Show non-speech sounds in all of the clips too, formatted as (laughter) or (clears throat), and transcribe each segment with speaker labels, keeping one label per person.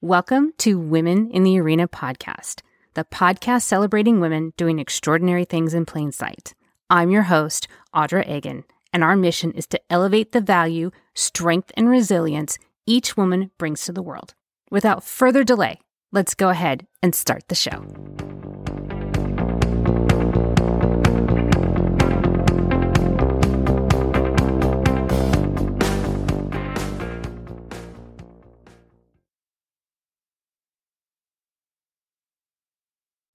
Speaker 1: Welcome to Women in the Arena podcast, the podcast celebrating women doing extraordinary things in plain sight. I'm your host, Audra Egan, and our mission is to elevate the value, strength, and resilience each woman brings to the world. Without further delay, let's go ahead and start the show.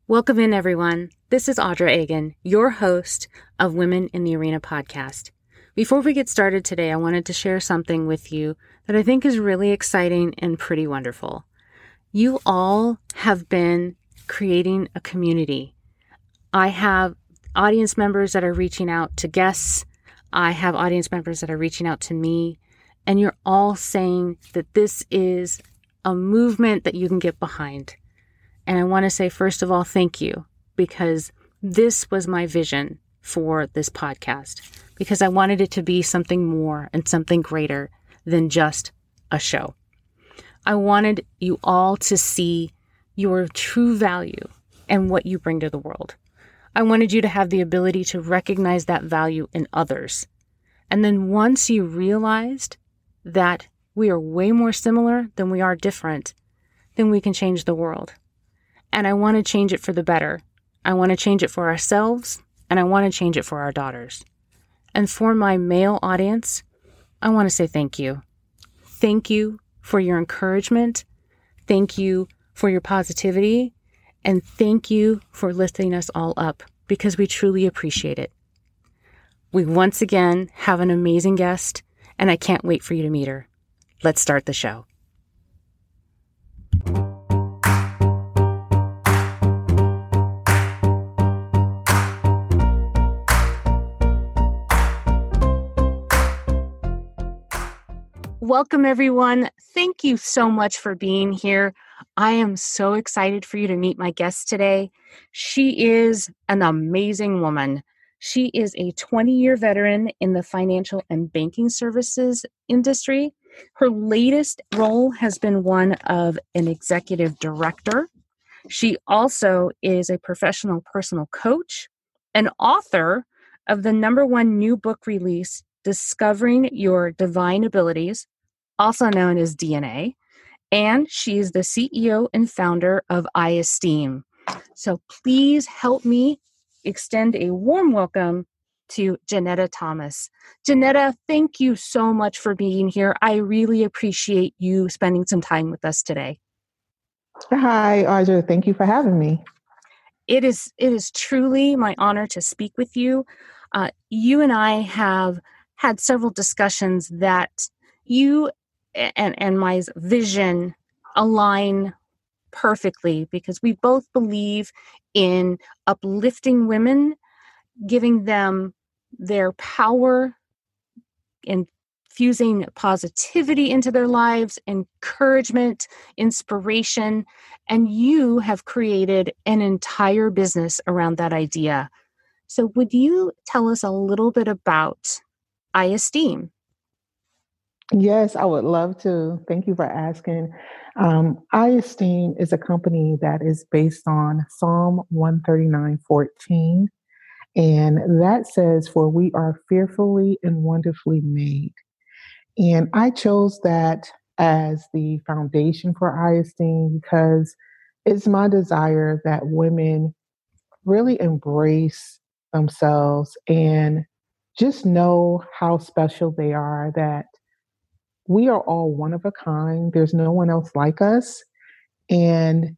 Speaker 1: Welcome in, everyone. This is Audra Egan, your host of Women in the Arena podcast. Before we get started today, I wanted to share something with you that I think is really exciting and pretty wonderful. You all have been creating a community. I have audience members that are reaching out to guests. I have audience members that are reaching out to me. And you're all saying that this is a movement that you can get behind and I want to say, first of all, thank you because this was my vision for this podcast because I wanted it to be something more and something greater than just a show. I wanted you all to see your true value and what you bring to the world. I wanted you to have the ability to recognize that value in others. And then once you realized that we are way more similar than we are different, then we can change the world and I want to change it for the better. I want to change it for ourselves and I want to change it for our daughters. And for my male audience, I want to say thank you. Thank you for your encouragement. Thank you for your positivity. And thank you for lifting us all up because we truly appreciate it. We once again have an amazing guest, and I can't wait for you to meet her. Let's start the show. Welcome, everyone. Thank you so much for being here. I am so excited for you to meet my guest today. She is an amazing woman. She is a 20 year veteran in the financial and banking services industry. Her latest role has been one of an executive director. She also is a professional personal coach, an author of the number one new book release, Discovering Your Divine Abilities also known as DNA, and she is the CEO and founder of iEsteem. So please help me extend a warm welcome to Janetta Thomas. Janetta, thank you so much for being here. I really appreciate you spending some time with us today.
Speaker 2: Hi, Audra. Thank you for having me.
Speaker 1: It is it is truly my honor to speak with you. Uh, you and I have had several discussions that you and and my vision align perfectly because we both believe in uplifting women giving them their power infusing positivity into their lives encouragement inspiration and you have created an entire business around that idea. So would you tell us a little bit about iEsteem
Speaker 2: Yes, I would love to. Thank you for asking. Um, iEsteem is a company that is based on Psalm 139:14, and that says, "For we are fearfully and wonderfully made." And I chose that as the foundation for iEsteem because it's my desire that women really embrace themselves and just know how special they are. That we are all one of a kind. There's no one else like us. And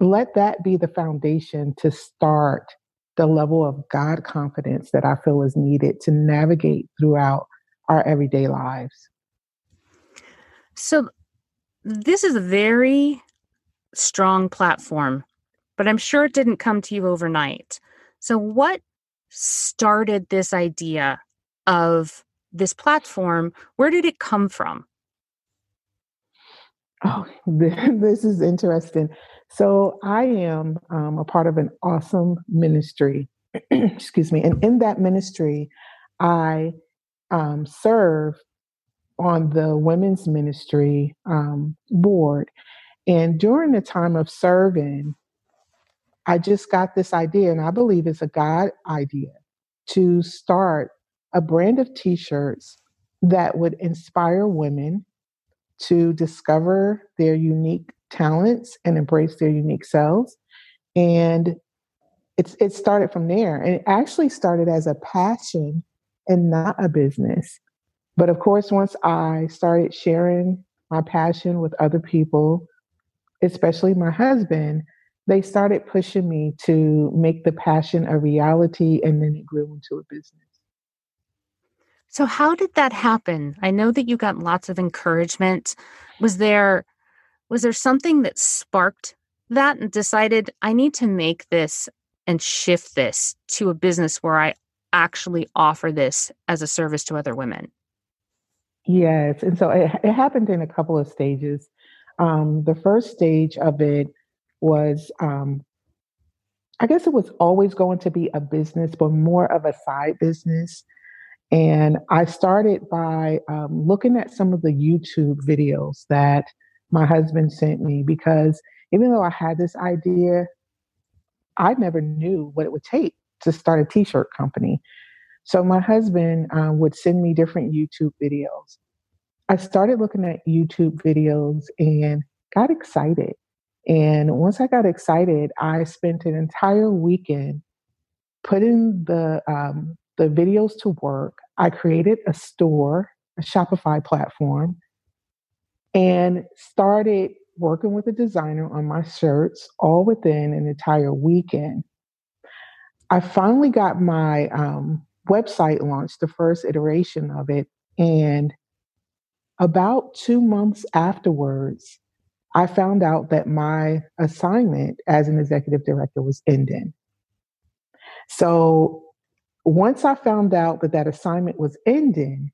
Speaker 2: let that be the foundation to start the level of God confidence that I feel is needed to navigate throughout our everyday lives.
Speaker 1: So, this is a very strong platform, but I'm sure it didn't come to you overnight. So, what started this idea of this platform, where did it come from?
Speaker 2: Oh, (laughs) this is interesting. So I am um, a part of an awesome ministry. (clears throat) Excuse me. And in that ministry, I um, serve on the women's ministry um, board. And during the time of serving, I just got this idea, and I believe it's a God idea to start a brand of t shirts that would inspire women to discover their unique talents and embrace their unique selves. And it's, it started from there. And it actually started as a passion and not a business. But of course, once I started sharing my passion with other people, especially my husband, they started pushing me to make the passion a reality and then it grew into a business.
Speaker 1: So how did that happen? I know that you got lots of encouragement. Was there was there something that sparked that and decided I need to make this and shift this to a business where I actually offer this as a service to other women?
Speaker 2: Yes. And so it, it happened in a couple of stages. Um, the first stage of it was, um, I guess it was always going to be a business, but more of a side business. And I started by um, looking at some of the YouTube videos that my husband sent me because even though I had this idea, I never knew what it would take to start a t shirt company. So my husband um, would send me different YouTube videos. I started looking at YouTube videos and got excited. And once I got excited, I spent an entire weekend putting the um, the videos to work. I created a store, a Shopify platform, and started working with a designer on my shirts all within an entire weekend. I finally got my um, website launched, the first iteration of it, and about two months afterwards, I found out that my assignment as an executive director was ending. So once I found out that that assignment was ending,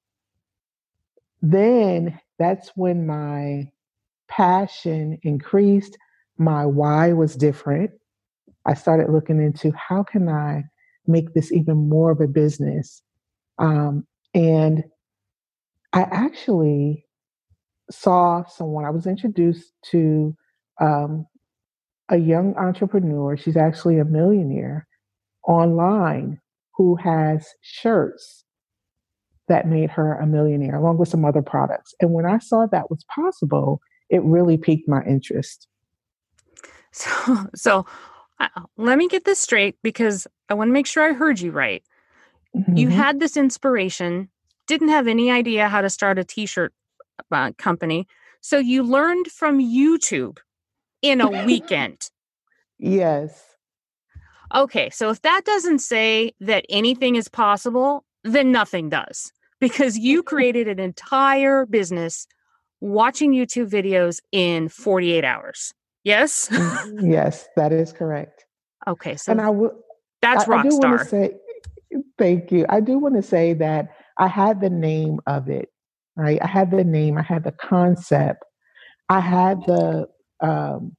Speaker 2: then that's when my passion increased. My why was different. I started looking into how can I make this even more of a business. Um, and I actually saw someone, I was introduced to um, a young entrepreneur. She's actually a millionaire online who has shirts that made her a millionaire, along with some other products. And when I saw that was possible, it really piqued my interest. (laughs)
Speaker 1: So, so uh, let me get this straight because I want to make sure I heard you right. Mm-hmm. You had this inspiration, didn't have any idea how to start a t-shirt uh, company, so you learned from YouTube in a (laughs) weekend.
Speaker 2: yes.
Speaker 1: Okay, so if that doesn't say that anything is possible, then nothing does because you created an entire business watching YouTube videos in 48 hours. Yes?
Speaker 2: Mm, (laughs) yes, that is correct.
Speaker 1: Okay, so
Speaker 2: and I
Speaker 1: will that's I, rock
Speaker 2: I do
Speaker 1: star.
Speaker 2: Say, thank you. I do want to say that I had the name of it, right? I had the name, I had the concept, I had the um,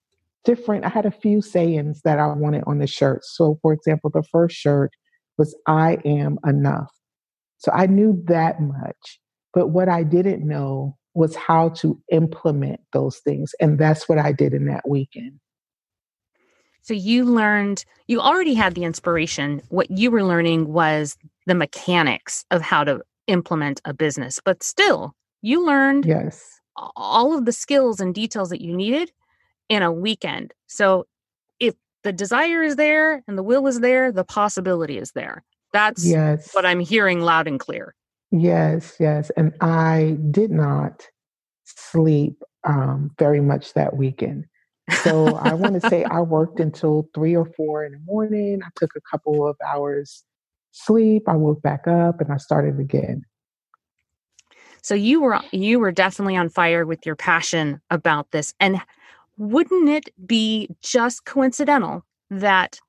Speaker 2: different, I had a few sayings that I wanted on the shirt. So, for example, the first shirt was I am enough. So I knew that much. But what I didn't know was how to implement those things. And that's what I did in that weekend.
Speaker 1: So you learned, you already had the inspiration. What you were learning was the mechanics of how to implement a business, but still, you learned
Speaker 2: yes.
Speaker 1: all of the skills and details that you needed in a weekend. So if the desire is there and the will is there, the possibility is there. That's yes. what I'm hearing loud and clear.
Speaker 2: Yes, yes. And I did not sleep um, very much that weekend. So I want to say I (laughs) worked until three or four in the morning. I took a couple of hours sleep. I woke back up and I started again.
Speaker 1: So you were you were definitely on fire with your passion about this. And wouldn't it be just coincidental that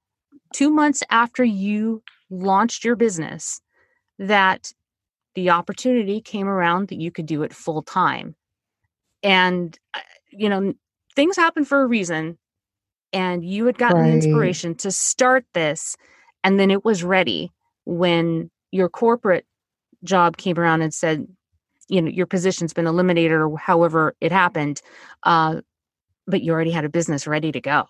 Speaker 1: 2 months after you launched your business that the opportunity came around that you could do it full time. And, uh, you know, things happen for a reason. And you had gotten right. inspiration to start this. And then it was ready when your corporate job came around and said, you know, your position's been eliminated or however it happened. Uh, but you already had a business ready to go.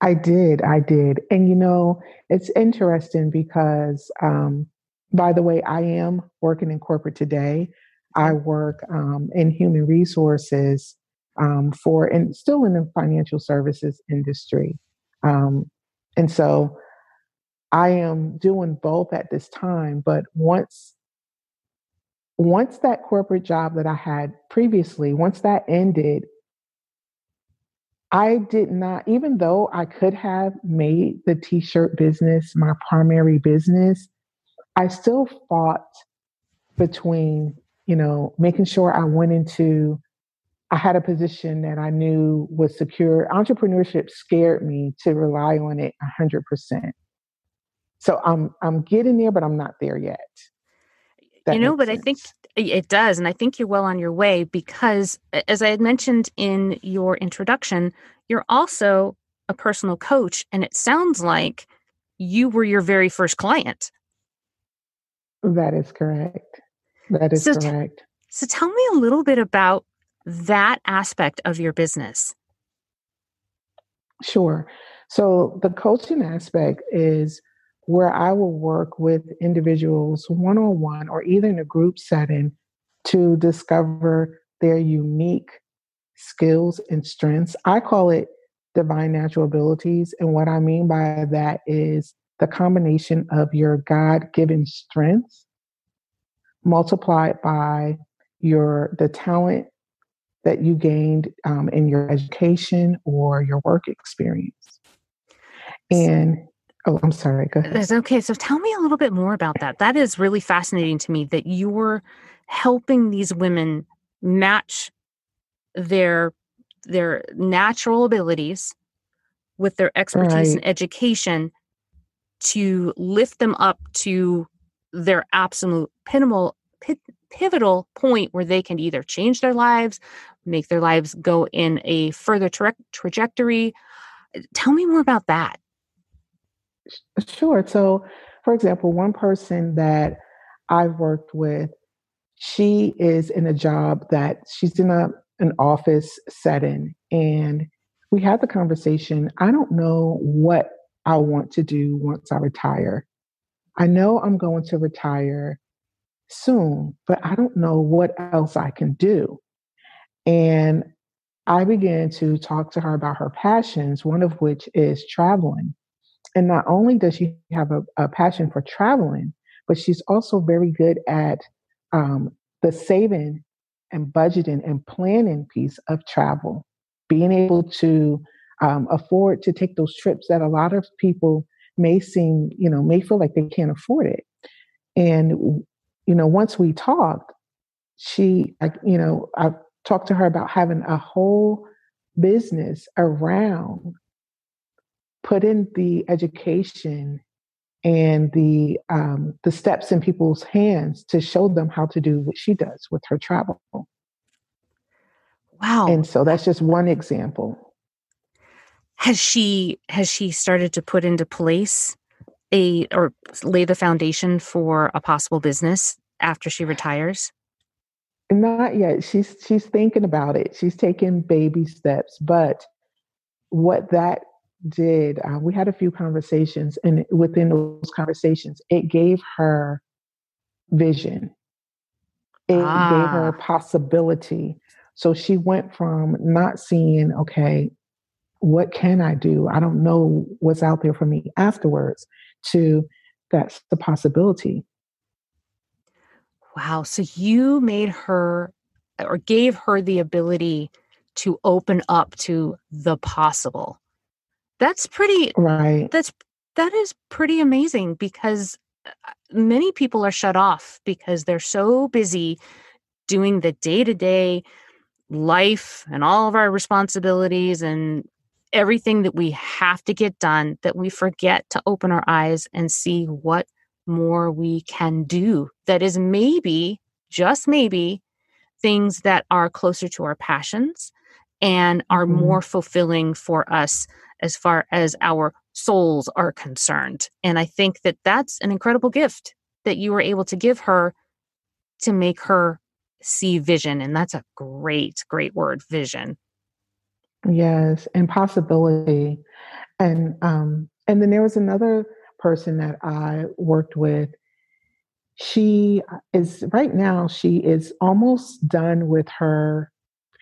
Speaker 2: I did. I did. And you know, it's interesting because, um, by the way, I am working in corporate today. I work um, in human resources um, for, and still in the financial services industry. Um, and so I am doing both at this time. But once, once that corporate job that I had previously, once that ended, I did not, even though I could have made the t shirt business my primary business, I still fought between, you know, making sure I went into, I had a position that I knew was secure. Entrepreneurship scared me to rely on it 100%. So I'm I'm getting there, but I'm not there yet.
Speaker 1: That you know, but sense. I think it does. And I think you're well on your way because, as I had mentioned in your introduction, you're also a personal coach. And it sounds like you were your very first client.
Speaker 2: That is correct. That is so correct.
Speaker 1: T- so tell me a little bit about that aspect of your business.
Speaker 2: Sure. So the coaching aspect is where I will work with individuals one on one or either in a group setting to discover their unique skills and strengths. I call it divine natural abilities. And what I mean by that is the combination of your God given strengths multiplied by your the talent that you gained um, in your education or your work experience. And Oh, I'm sorry. Go ahead.
Speaker 1: That's okay. So tell me a little bit more about that. That is really fascinating to me that you're helping these women match their their natural abilities with their expertise right. and education to lift them up to their absolute pivotal pivotal point where they can either change their lives, make their lives go in a further tra- trajectory. Tell me more about that.
Speaker 2: Sure. So, for example, one person that I've worked with, she is in a job that she's in a an office setting, and we had the conversation. I don't know what I want to do once I retire. I know I'm going to retire soon, but I don't know what else I can do. And I began to talk to her about her passions, one of which is traveling. And not only does she have a, a passion for traveling, but she's also very good at um, the saving and budgeting and planning piece of travel, being able to um, afford to take those trips that a lot of people may seem, you know, may feel like they can't afford it. And, you know, once we talked, she, I, you know, I talked to her about having a whole business around put in the education and the um, the steps in people's hands to show them how to do what she does with her travel.
Speaker 1: Wow!
Speaker 2: And so that's just one example.
Speaker 1: Has she has she started to put into place a or lay the foundation for a possible business after she retires?
Speaker 2: Not yet. She's she's thinking about it. She's taking baby steps, but what that did, uh, we had a few conversations, and within those conversations, it gave her vision. It ah. gave her ah. possibility. So she went from not seeing, okay, what can I do? I don't know what's out there for me afterwards, to that's the possibility.
Speaker 1: Wow. So you made her or gave her the ability to open up to the possible. That's pretty
Speaker 2: right.
Speaker 1: That's that is pretty amazing because uh, many people are shut off because they're so busy doing the day-to-day life and all of our responsibilities and everything that we have to get done that we forget to open our eyes and see what more we can do that is maybe just maybe things that are closer to our passions and are mm-hmm. more fulfilling for us as far as our souls are concerned. And I think that that's an incredible gift that you were able to give her to make her see vision. And that's a great, great word, vision.
Speaker 2: Yes, and possibility. And um and then there was another person that I worked with. She is right now she is almost done with her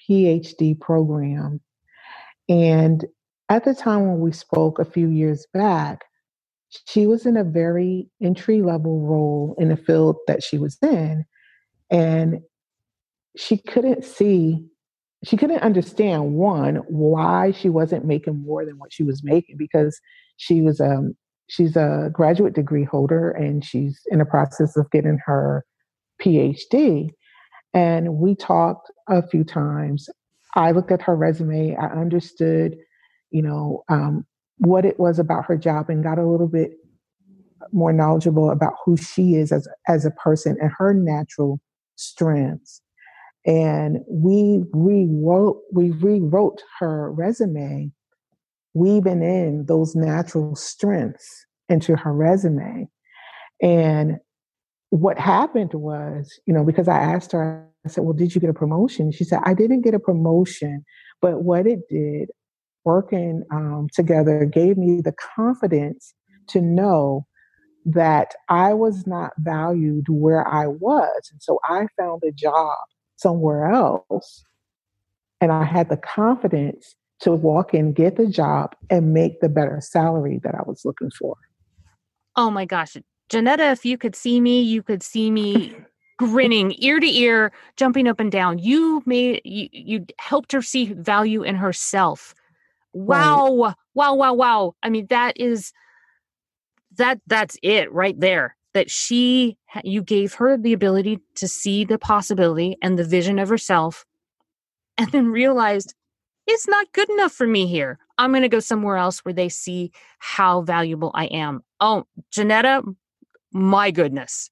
Speaker 2: PhD program. And at the time when we spoke a few years back, she was in a very entry level role in the field that she was in. And she couldn't see, she couldn't understand one, why she wasn't making more than what she was making because she was um she's a graduate degree holder and she's in the process of getting her PhD. And we talked a few times. I looked at her resume. I understood, you know, um, what it was about her job and got a little bit more knowledgeable about who she is as, as a person and her natural strengths. And we rewrote, we rewrote her resume, weaving in those natural strengths into her resume. And what happened was, you know, because I asked her, I said, Well, did you get a promotion? She said, I didn't get a promotion, but what it did, working um, together, gave me the confidence to know that I was not valued where I was. And so I found a job somewhere else. And I had the confidence to walk in, get the job, and make the better salary that I was looking for.
Speaker 1: Oh my gosh. Janetta, if you could see me, you could see me (laughs) grinning ear to ear, jumping up and down. You made you, you helped her see value in herself. Wow. Right. Wow, wow, wow. I mean, that is that that's it right there. That she you gave her the ability to see the possibility and the vision of herself and then realized it's not good enough for me here. I'm going to go somewhere else where they see how valuable I am. Oh, Janetta, my goodness.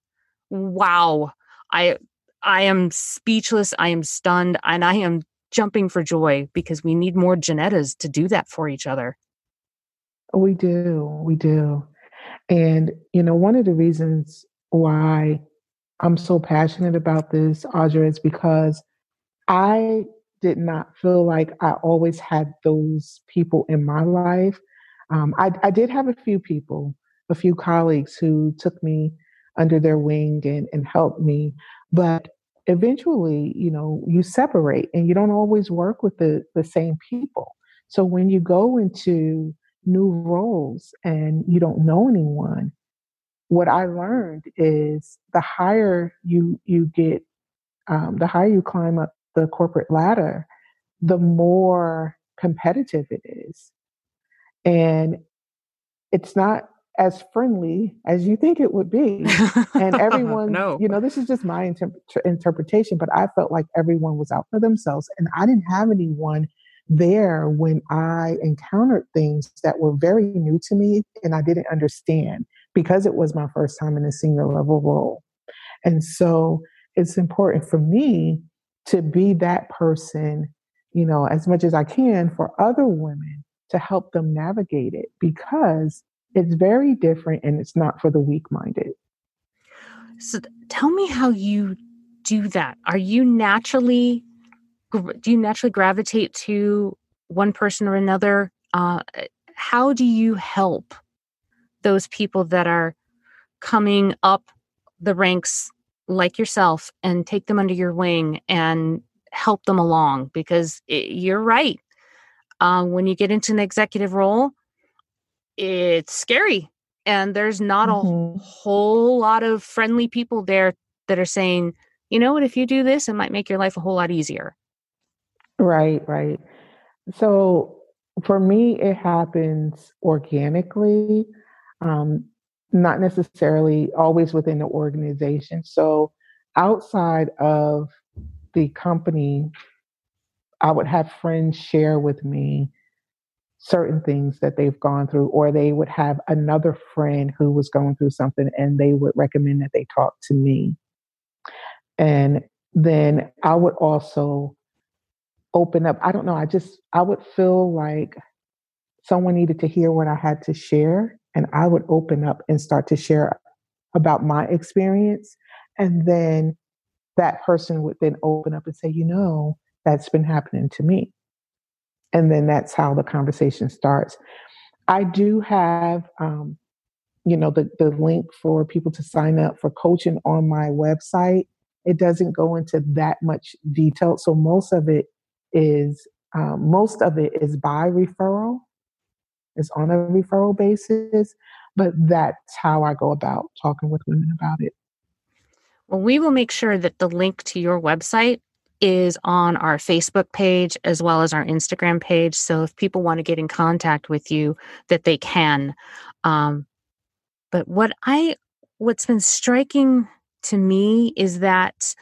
Speaker 1: Wow. I I am speechless. I am stunned and I am jumping for joy because we need more Janettas to do that for each other.
Speaker 2: We do. We do. And, you know, one of the reasons why I'm so passionate about this, Audra, is because I did not feel like I always had those people in my life. Um, I, I did have a few people, a few colleagues who took me under their wing and, and helped me. But eventually, you know, you separate and you don't always work with the, the same people. So when you go into new roles and you don't know anyone, what I learned is the higher you you get, um, the higher you climb up the corporate ladder, the more competitive it is, and it's not as friendly as you think it would be. And (laughs) everyone, no. you know, this is just my inter- interpretation, but I felt like everyone was out for themselves, and I didn't have anyone there when I encountered things that were very new to me and I didn't understand because it was my first time in a senior level role. And so it's important for me to be that person, you know, as much as I can for other women to help them navigate it because it's very different and it's not for the weak minded.
Speaker 1: So tell me how you do that. Are you naturally do you naturally gravitate to one person or another? Uh, how do you help those people that are coming up the ranks like yourself and take them under your wing and help them along? Because it, you're right. Uh, when you get into an executive role, it's scary. And there's not mm-hmm. a whole lot of friendly people there that are saying, you know what, if you do this, it might make your life a whole lot easier.
Speaker 2: Right, right. So for me, it happens organically, um, not necessarily always within the organization. So outside of the company, I would have friends share with me certain things that they've gone through, or they would have another friend who was going through something and they would recommend that they talk to me. And then I would also open up. I don't know. I just, I would feel like someone needed to hear what I had to share. And I would open up and start to share about my experience. And then that person would then open up and say, you know, that's been happening to me. And then that's how the conversation starts. I do have, um, you know, the, the link for people to sign up for coaching on my website. It doesn't go into that much detail. So most of it is, um, most of it is by referral, it's on a referral basis, but that's how I go about talking with women about it.
Speaker 1: Well, we will make sure that the link to your website is on our Facebook page as well as our Instagram page. So if people want to get in contact with you, that they can. Um, but what I, what's been striking to me is that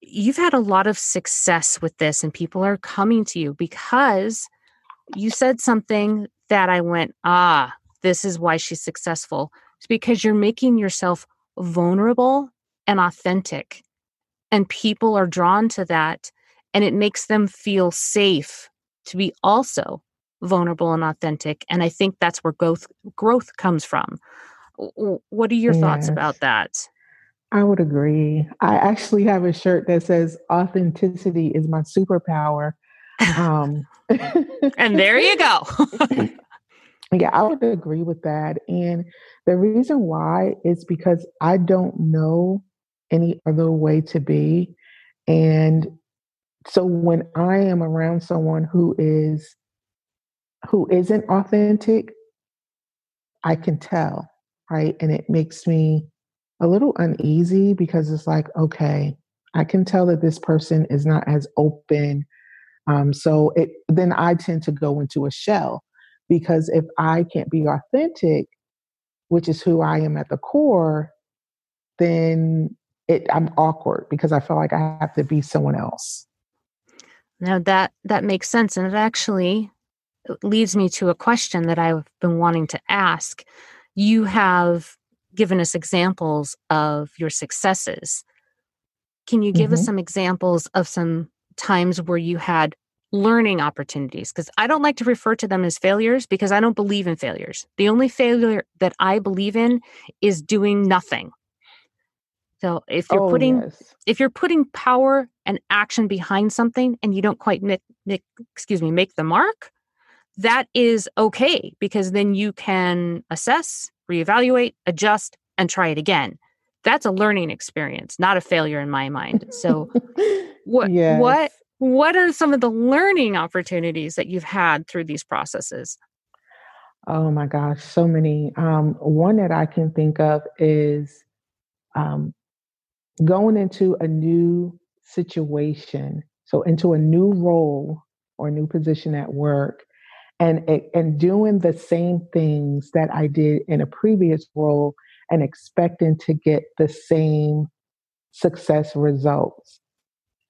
Speaker 1: you've had a lot of success with this and people are coming to you because you said something that I went, ah, this is why she's successful. It's because you're making yourself vulnerable and authentic and people are drawn to that and it makes them feel safe to be also vulnerable and authentic and i think that's where growth growth comes from. What are your yes. thoughts about that?
Speaker 2: I would agree. I actually have a shirt that says authenticity is my superpower.
Speaker 1: Um, (laughs) and there you go. (laughs)
Speaker 2: Yeah i would agree with that and the reason why is because i don't know any other way to be. And so when I am around someone who is who isn't authentic, I can tell, right? And it makes me a little uneasy because it's like, okay, I can tell that this person is not as open. Um, so it then I tend to go into a shell because if I can't be authentic, which is who I am at the core, then it I'm awkward because I feel like I have to be someone else.
Speaker 1: Now that that makes sense and it actually leads me to a question that I've been wanting to ask. You have given us examples of your successes. Can you give mm-hmm. us some examples of some times where you had learning opportunities? Because I don't like to refer to them as failures because I don't believe in failures. The only failure that I believe in is doing nothing. So if you're oh, putting yes. if you're putting power and action behind something and you don't quite make, make, excuse me make the mark, that is okay because then you can assess, reevaluate, adjust, and try it again. That's a learning experience, not a failure in my mind. So (laughs) what yes. what what are some of the learning opportunities that you've had through these processes?
Speaker 2: Oh my gosh, so many. Um, one that I can think of is um, going into a new situation, so into a new role or new position at work, and and doing the same things that I did in a previous role and expecting to get the same success results.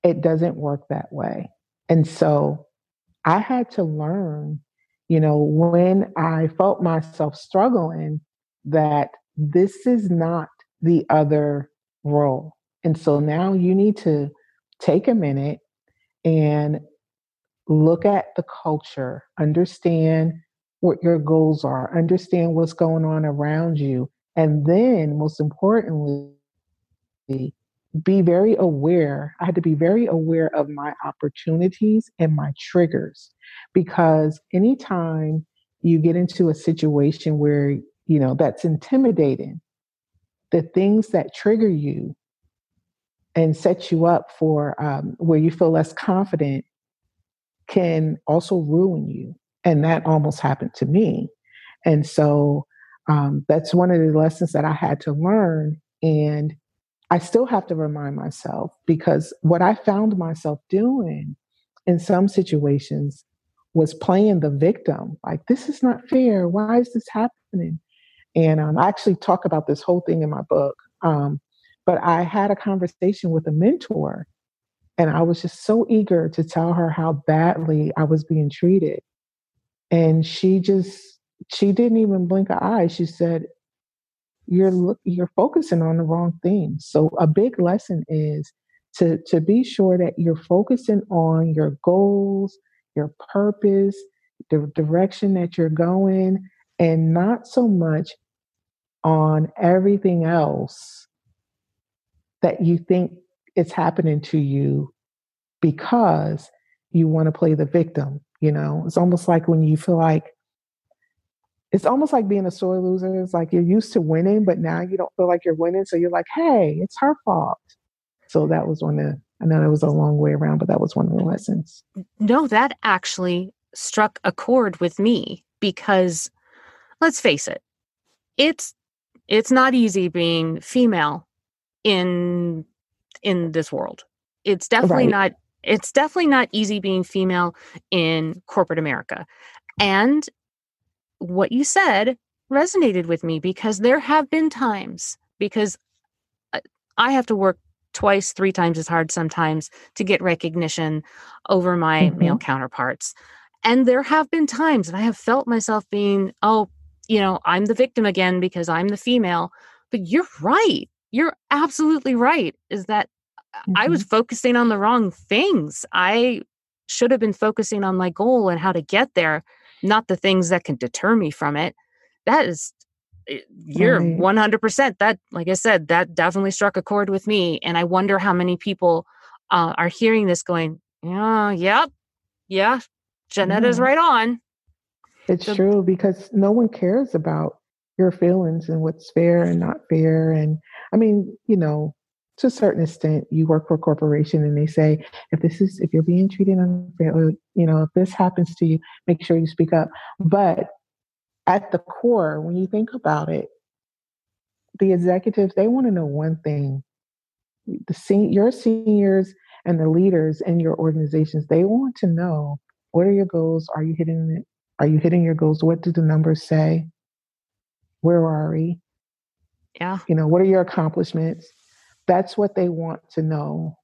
Speaker 2: It doesn't work that way. And so I had to learn, you know, when I felt myself struggling, that this is not the other role. And so now you need to take a minute and look at the culture, understand what your goals are, understand what's going on around you, and then most importantly, be very aware. I had to be very aware of my opportunities and my triggers because anytime you get into a situation where, you know, that's intimidating, the things that trigger you and set you up for um, where you feel less confident can also ruin you. And that almost happened to me. And so um, that's one of the lessons that I had to learn. And I still have to remind myself because what I found myself doing in some situations was playing the victim. Like, this is not fair. Why is this happening? And um, I actually talk about this whole thing in my book. Um, but I had a conversation with a mentor, and I was just so eager to tell her how badly I was being treated. And she just, she didn't even blink an eye. She said, you're you're focusing on the wrong thing. So a big lesson is to to be sure that you're focusing on your goals, your purpose, the direction that you're going, and not so much on everything else that you think is happening to you because you want to play the victim. You know, it's almost like when you feel like it's almost like being a sore loser. It's like you're used to winning, but now you don't feel like you're winning. So you're like, hey, it's her fault. So that was one of, I know that was a long way around, but that was one of the lessons.
Speaker 1: No, that actually struck a chord with me because let's face it, it's it's not easy being female in in this world. It's definitely right. not it's definitely not easy being female in corporate America. And what you said resonated with me because there have been times because I have to work twice, three times as hard sometimes to get recognition over my mm-hmm. male counterparts. And there have been times and I have felt myself being, oh, you know, I'm the victim again because I'm the female. But you're right. You're absolutely right. Is that mm-hmm. I was mm-hmm. focusing on the wrong things. I should have been focusing on my goal and how to get there, not the things that can deter me from it. That is, eh, you're right. 100%. That, like I said, that definitely struck a chord with me. And I wonder how many people uh, are hearing this going, yeah, yep, yeah, Janetta's yeah. right on.
Speaker 2: It's so, true because no one cares about your feelings and what's fair and not fair. And I mean, you know, to a certain extent, you work for a corporation and they say, if this is, if you're being treated unfairly, you know, if this happens to you, make sure you speak up. But at the core, when you think about it, the executives, they want to know one thing. The sen- your seniors and the leaders in your organizations, they want to know what are your goals? Are you hitting it? Are you hitting your goals? What do the numbers say? Where are we?
Speaker 1: Yeah.
Speaker 2: You know, what are your accomplishments? That's what they want to know.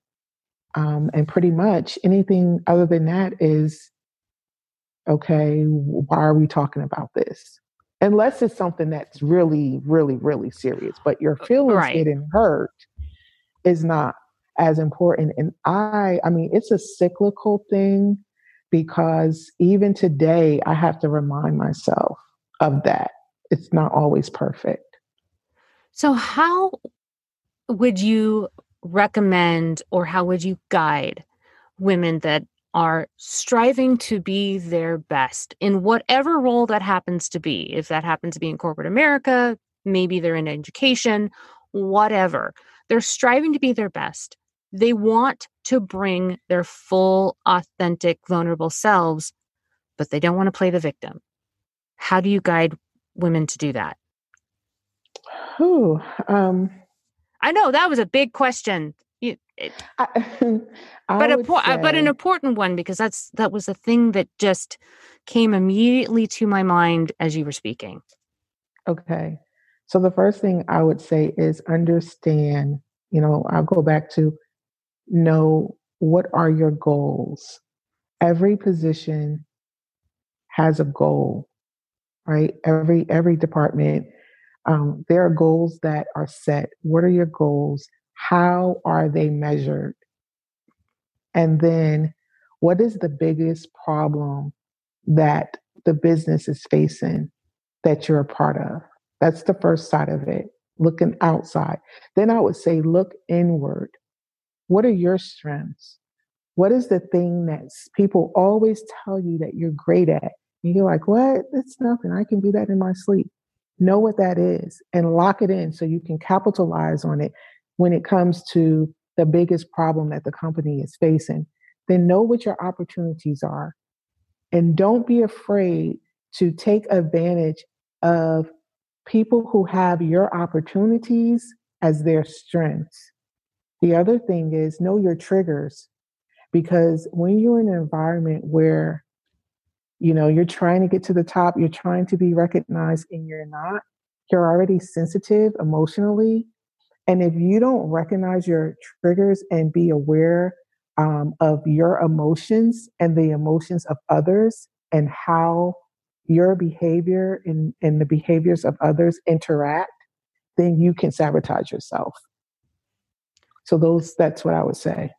Speaker 2: Um, and pretty much anything other than that is okay, why are we talking about this? Unless it's something that's really, really, really serious, but your feelings right. getting hurt is not as important. And I, I mean, it's a cyclical thing because even today I have to remind myself of that. It's not always perfect.
Speaker 1: So, how would you recommend or how would you guide women that are striving to be their best in whatever role that happens to be? If that happens to be in corporate America, maybe they're in education, whatever. They're striving to be their best. They want to bring their full, authentic, vulnerable selves, but they don't want to play the victim. How do you guide women to do that?
Speaker 2: Ooh, um,
Speaker 1: I know that was a big question. it, I, (laughs) I but a say, but an important one because that's that was the thing that just came immediately to my mind as you were speaking.
Speaker 2: Okay. So the first thing I would say is understand, you know, I'll go back to know what are your goals. Every position has a goal, right? Every every department, um, there are goals that are set. What are your goals? How are they measured? And then, what is the biggest problem that the business is facing that you're a part of? That's the first side of it, looking outside. Then I would say, look inward. What are your strengths? What is the thing that people always tell you that you're great at? And you're like, what? That's nothing. I can do that in my sleep. Know what that is and lock it in so you can capitalize on it when it comes to the biggest problem that the company is facing. Then know what your opportunities are. And don't be afraid to take advantage of people who have your opportunities as their strengths. The other thing is know your triggers because when you're in an environment where you know you're trying to get to the top, you're trying to be recognized and you're not, you're already sensitive emotionally. And if you don't recognize your triggers and be aware um, of your emotions and the emotions of others and how your behavior and, and the behaviors of others interact, then you can sabotage yourself. So those that's what I would say.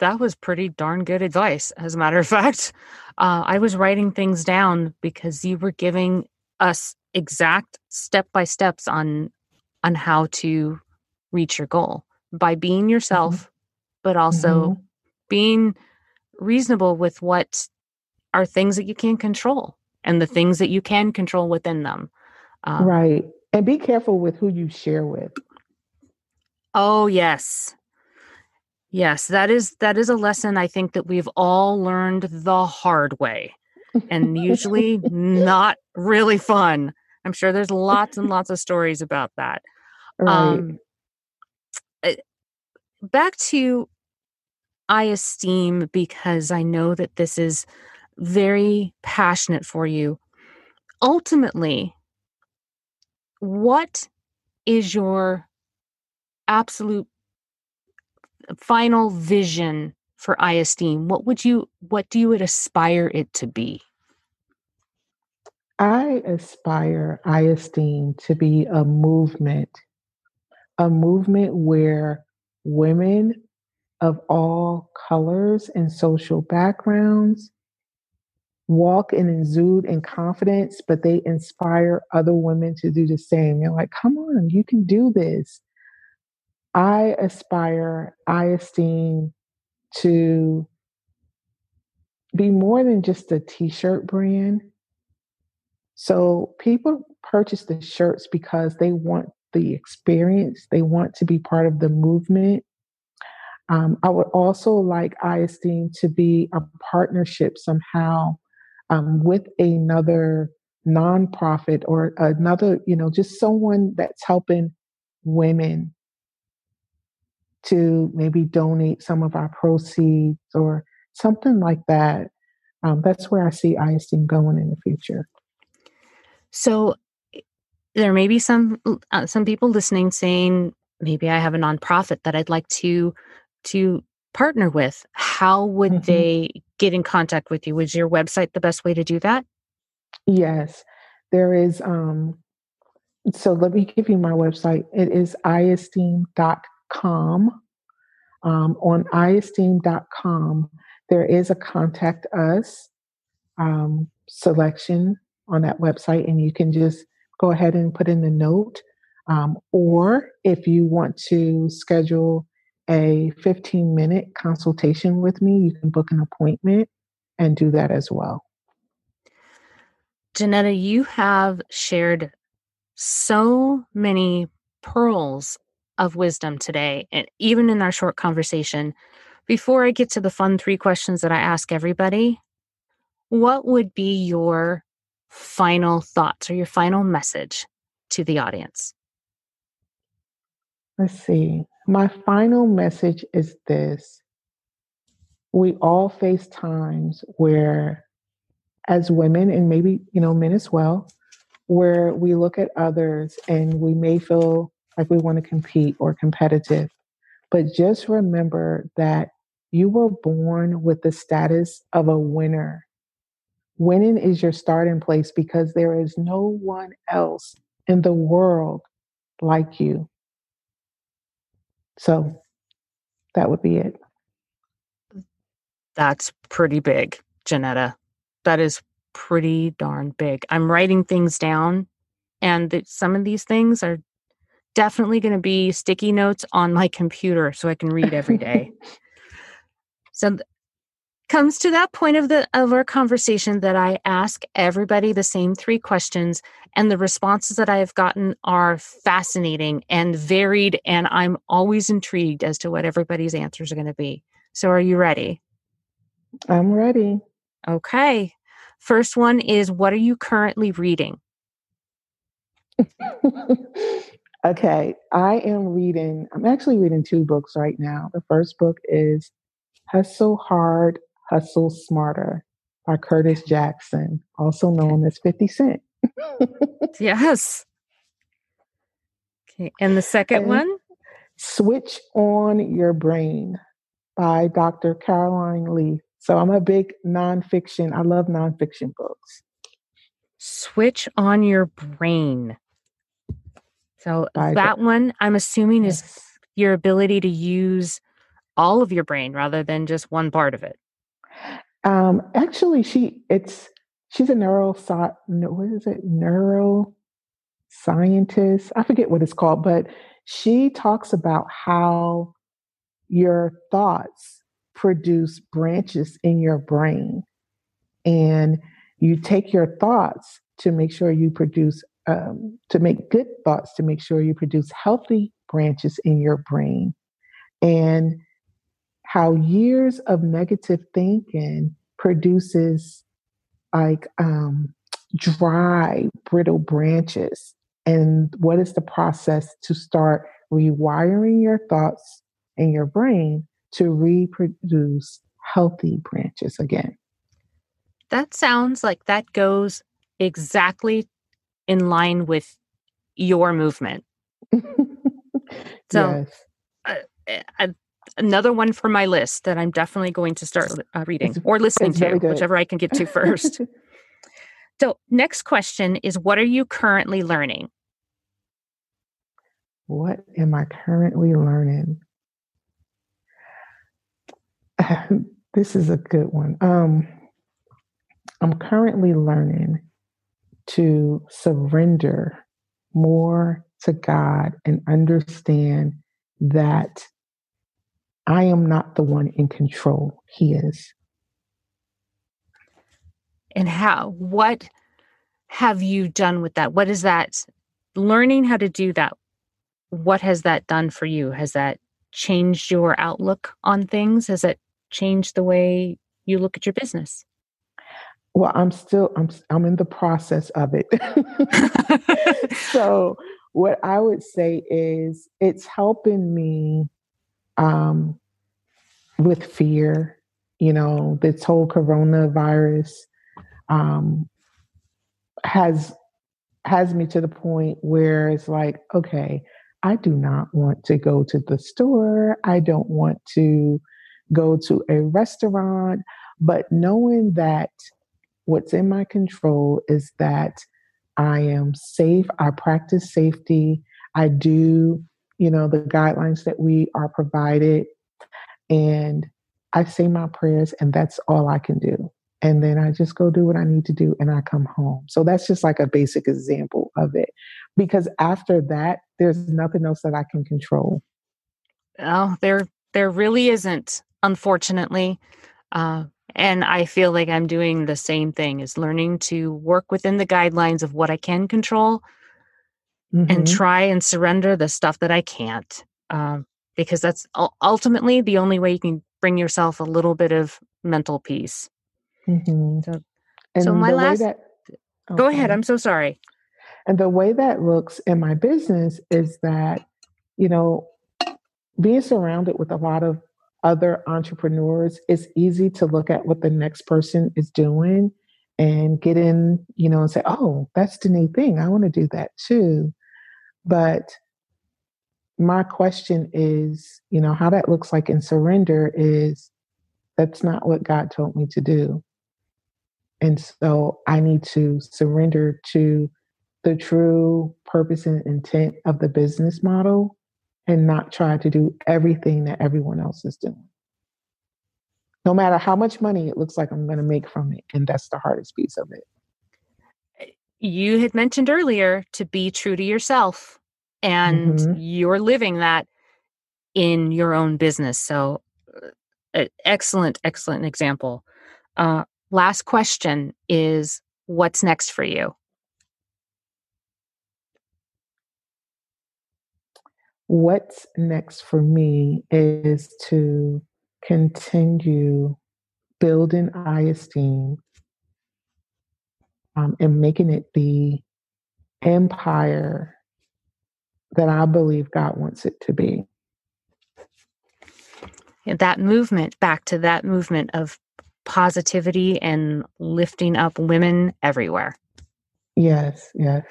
Speaker 1: That was pretty darn good advice. As a matter of fact, uh, I was writing things down because you were giving us exact step by steps on on how to reach your goal by being yourself, mm-hmm. but also mm-hmm. being reasonable with what are things that you can't control and the things that you can control within them.
Speaker 2: Um, right. And be careful with who you share with.
Speaker 1: Oh, yes. Yes, that is that is a lesson I think that we've all learned the hard way. And usually (laughs) not really fun. I'm sure there's lots and lots of stories about that. Right. Um, eh, back to I esteem because I know that this is very passionate for you. Ultimately, what is your absolute uh, final vision for I esteem? What would you what do you would aspire it to be?
Speaker 2: I aspire I esteem to be a movement, a movement where women of all colors and social backgrounds walk and exude in confidence, but they inspire other women to do the same. They're like, come on, you can do this. I aspire, I esteem to be more than just a t shirt brand. So people purchase the shirts because they want the experience, they want to be part of the movement. Um, I would also like I esteem to be a partnership somehow um, with another nonprofit or another, you know, just someone that's helping women to maybe donate some of our proceeds or something like that. Um, that's where I see I esteem going in the future.
Speaker 1: So there may be some uh, some people listening saying maybe I have a nonprofit that I'd like to to partner with. How would mm-hmm. they get in contact with you? Is your website the best way to do that?
Speaker 2: Yes, there is. Um, so let me give you my website. It is iesteem.com. Um, on iesteem.com, there is a contact us um, selection on that website, and you can just go ahead and put in the note. Um, or if you want to schedule a 15 minute consultation with me, you can book an appointment and do that as well.
Speaker 1: Janetta, you have shared so many pearls of wisdom today, and even in our short conversation. Before I get to the fun three questions that I ask everybody, what would be your final thoughts or your final message to the audience?
Speaker 2: Let's see. My final message is this we all face times where, as women, and maybe, you know, men as well, where we look at others and we may feel like we want to compete or competitive. But just remember that you were born with the status of a winner. Winning is your starting place because there is no one else in the world like you. So that would be it.
Speaker 1: That's pretty big, Janetta. That is pretty darn big. I'm writing things down, and some of these things are definitely going to be sticky notes on my computer so I can read every day. (laughs) so th- comes to that point of the of our conversation that I ask everybody the same three questions and the responses that I have gotten are fascinating and varied and I'm always intrigued as to what everybody's answers are going to be. So are you ready?
Speaker 2: I'm ready.
Speaker 1: Okay. First one is what are you currently reading? (laughs)
Speaker 2: okay, I am reading I'm actually reading two books right now. The first book is Hustle Hard Hustle Smarter by Curtis Jackson, also known as 50 Cent. (laughs)
Speaker 1: yes. Okay. And the second and one?
Speaker 2: Switch on Your Brain by Dr. Caroline Leaf. So I'm a big nonfiction, I love nonfiction books.
Speaker 1: Switch on Your Brain. So that one, I'm assuming, yes. is your ability to use all of your brain rather than just one part of it.
Speaker 2: Um, actually, she it's she's a neuro what is it neuro scientist. I forget what it's called, but she talks about how your thoughts produce branches in your brain. and you take your thoughts to make sure you produce um, to make good thoughts to make sure you produce healthy branches in your brain. And how years of negative thinking produces like um, dry brittle branches. And what is the process to start rewiring your thoughts in your brain to reproduce healthy branches again?
Speaker 1: That sounds like that goes exactly in line with your movement. (laughs) so, yes. uh, uh, another one for my list that I'm definitely going to start uh, reading it's, or listening to, whichever I can get to first. (laughs) so, next question is What are you currently learning?
Speaker 2: What am I currently learning? (laughs) this is a good one. Um, I'm currently learning to surrender more to God and understand that I am not the one in control, He is.
Speaker 1: And how? What have you done with that? What is that? Learning how to do that, what has that done for you? Has that changed your outlook on things? Has it changed the way you look at your business?
Speaker 2: Well, I'm still I'm I'm in the process of it. (laughs) (laughs) so what I would say is it's helping me um, with fear. You know, this whole coronavirus um, has has me to the point where it's like, okay, I do not want to go to the store. I don't want to go to a restaurant. But knowing that What's in my control is that I am safe. I practice safety. I do, you know, the guidelines that we are provided. And I say my prayers, and that's all I can do. And then I just go do what I need to do and I come home. So that's just like a basic example of it. Because after that, there's nothing else that I can control.
Speaker 1: Oh, there there really isn't, unfortunately. Uh, and I feel like I'm doing the same thing is learning to work within the guidelines of what I can control mm-hmm. and try and surrender the stuff that I can't. Um, because that's ultimately the only way you can bring yourself a little bit of mental peace. Mm-hmm. So, so my last. That, okay. Go ahead. I'm so sorry.
Speaker 2: And the way that looks in my business is that, you know, being surrounded with a lot of other entrepreneurs, it's easy to look at what the next person is doing and get in, you know, and say, oh, that's the new thing. I want to do that too. But my question is, you know, how that looks like in surrender is that's not what God told me to do. And so I need to surrender to the true purpose and intent of the business model and not try to do everything that everyone else is doing. No matter how much money it looks like I'm going to make from it. And that's the hardest piece of it.
Speaker 1: You had mentioned earlier to be true to yourself, and mm-hmm. you're living that in your own business. So, uh, excellent, excellent example. Uh, last question is what's next for you?
Speaker 2: What's next for me is to continue building I esteem um, and making it the empire that I believe God wants it to be.
Speaker 1: That movement, back to that movement of positivity and lifting up women everywhere.
Speaker 2: Yes, yes.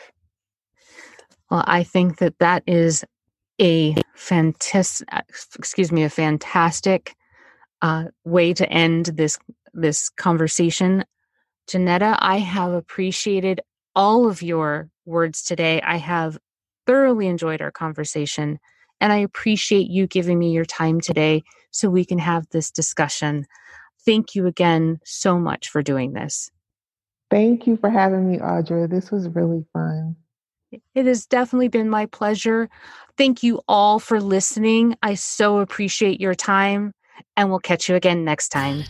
Speaker 1: Well, I think that that is a fantastic, excuse me, a fantastic uh, way to end this this conversation. Janetta, I have appreciated all of your words today. I have thoroughly enjoyed our conversation, and I appreciate you giving me your time today so we can have this discussion. Thank you again so much for doing this.
Speaker 2: Thank you for having me, Audra. This was really fun.
Speaker 1: It has definitely been my pleasure. Thank you all for listening. I so appreciate your time, and we'll catch you again next time.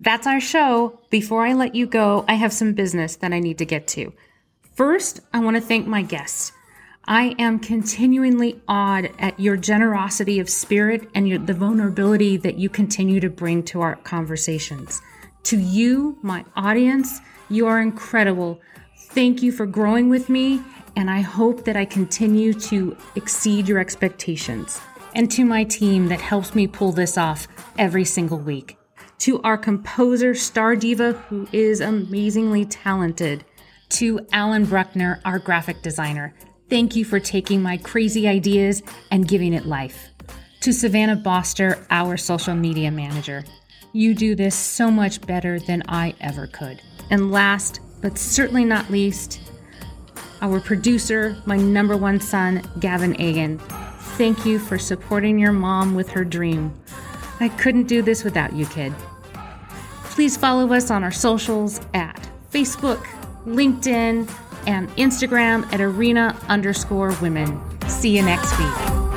Speaker 1: That's our show. Before I let you go, I have some business that I need to get to. First, I want to thank my guests. I am continually awed at your generosity of spirit and your, the vulnerability that you continue to bring to our conversations. To you, my audience, you are incredible. Thank you for growing with me, and I hope that I continue to exceed your expectations. And to my team that helps me pull this off every single week. To our composer, Star Diva, who is amazingly talented. To Alan Bruckner, our graphic designer. Thank you for taking my crazy ideas and giving it life. To Savannah Boster, our social media manager. You do this so much better than I ever could. And last, but certainly not least, our producer, my number one son, Gavin Egan. Thank you for supporting your mom with her dream. I couldn't do this without you, kid. Please follow us on our socials at Facebook, LinkedIn, and Instagram at arena underscore women. See you next week.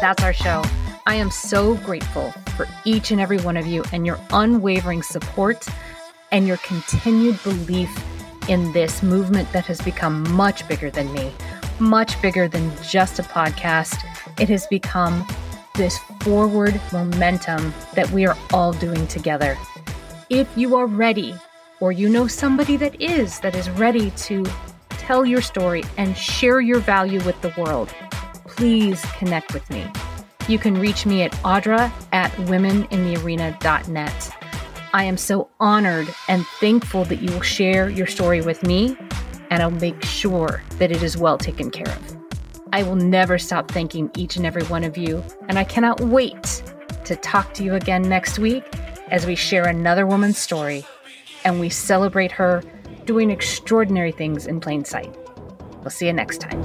Speaker 1: That's our show. I am so grateful for each and every one of you and your unwavering support and your continued belief in this movement that has become much bigger than me, much bigger than just a podcast. It has become this forward momentum that we are all doing together. If you are ready, or you know somebody that is, that is ready to tell your story and share your value with the world, please connect with me. You can reach me at audra at womeninthearena.net. I am so honored and thankful that you will share your story with me, and I'll make sure that it is well taken care of. I will never stop thanking each and every one of you, and I cannot wait to talk to you again next week as we share another woman's story and we celebrate her doing extraordinary things in plain sight. We'll see you next time.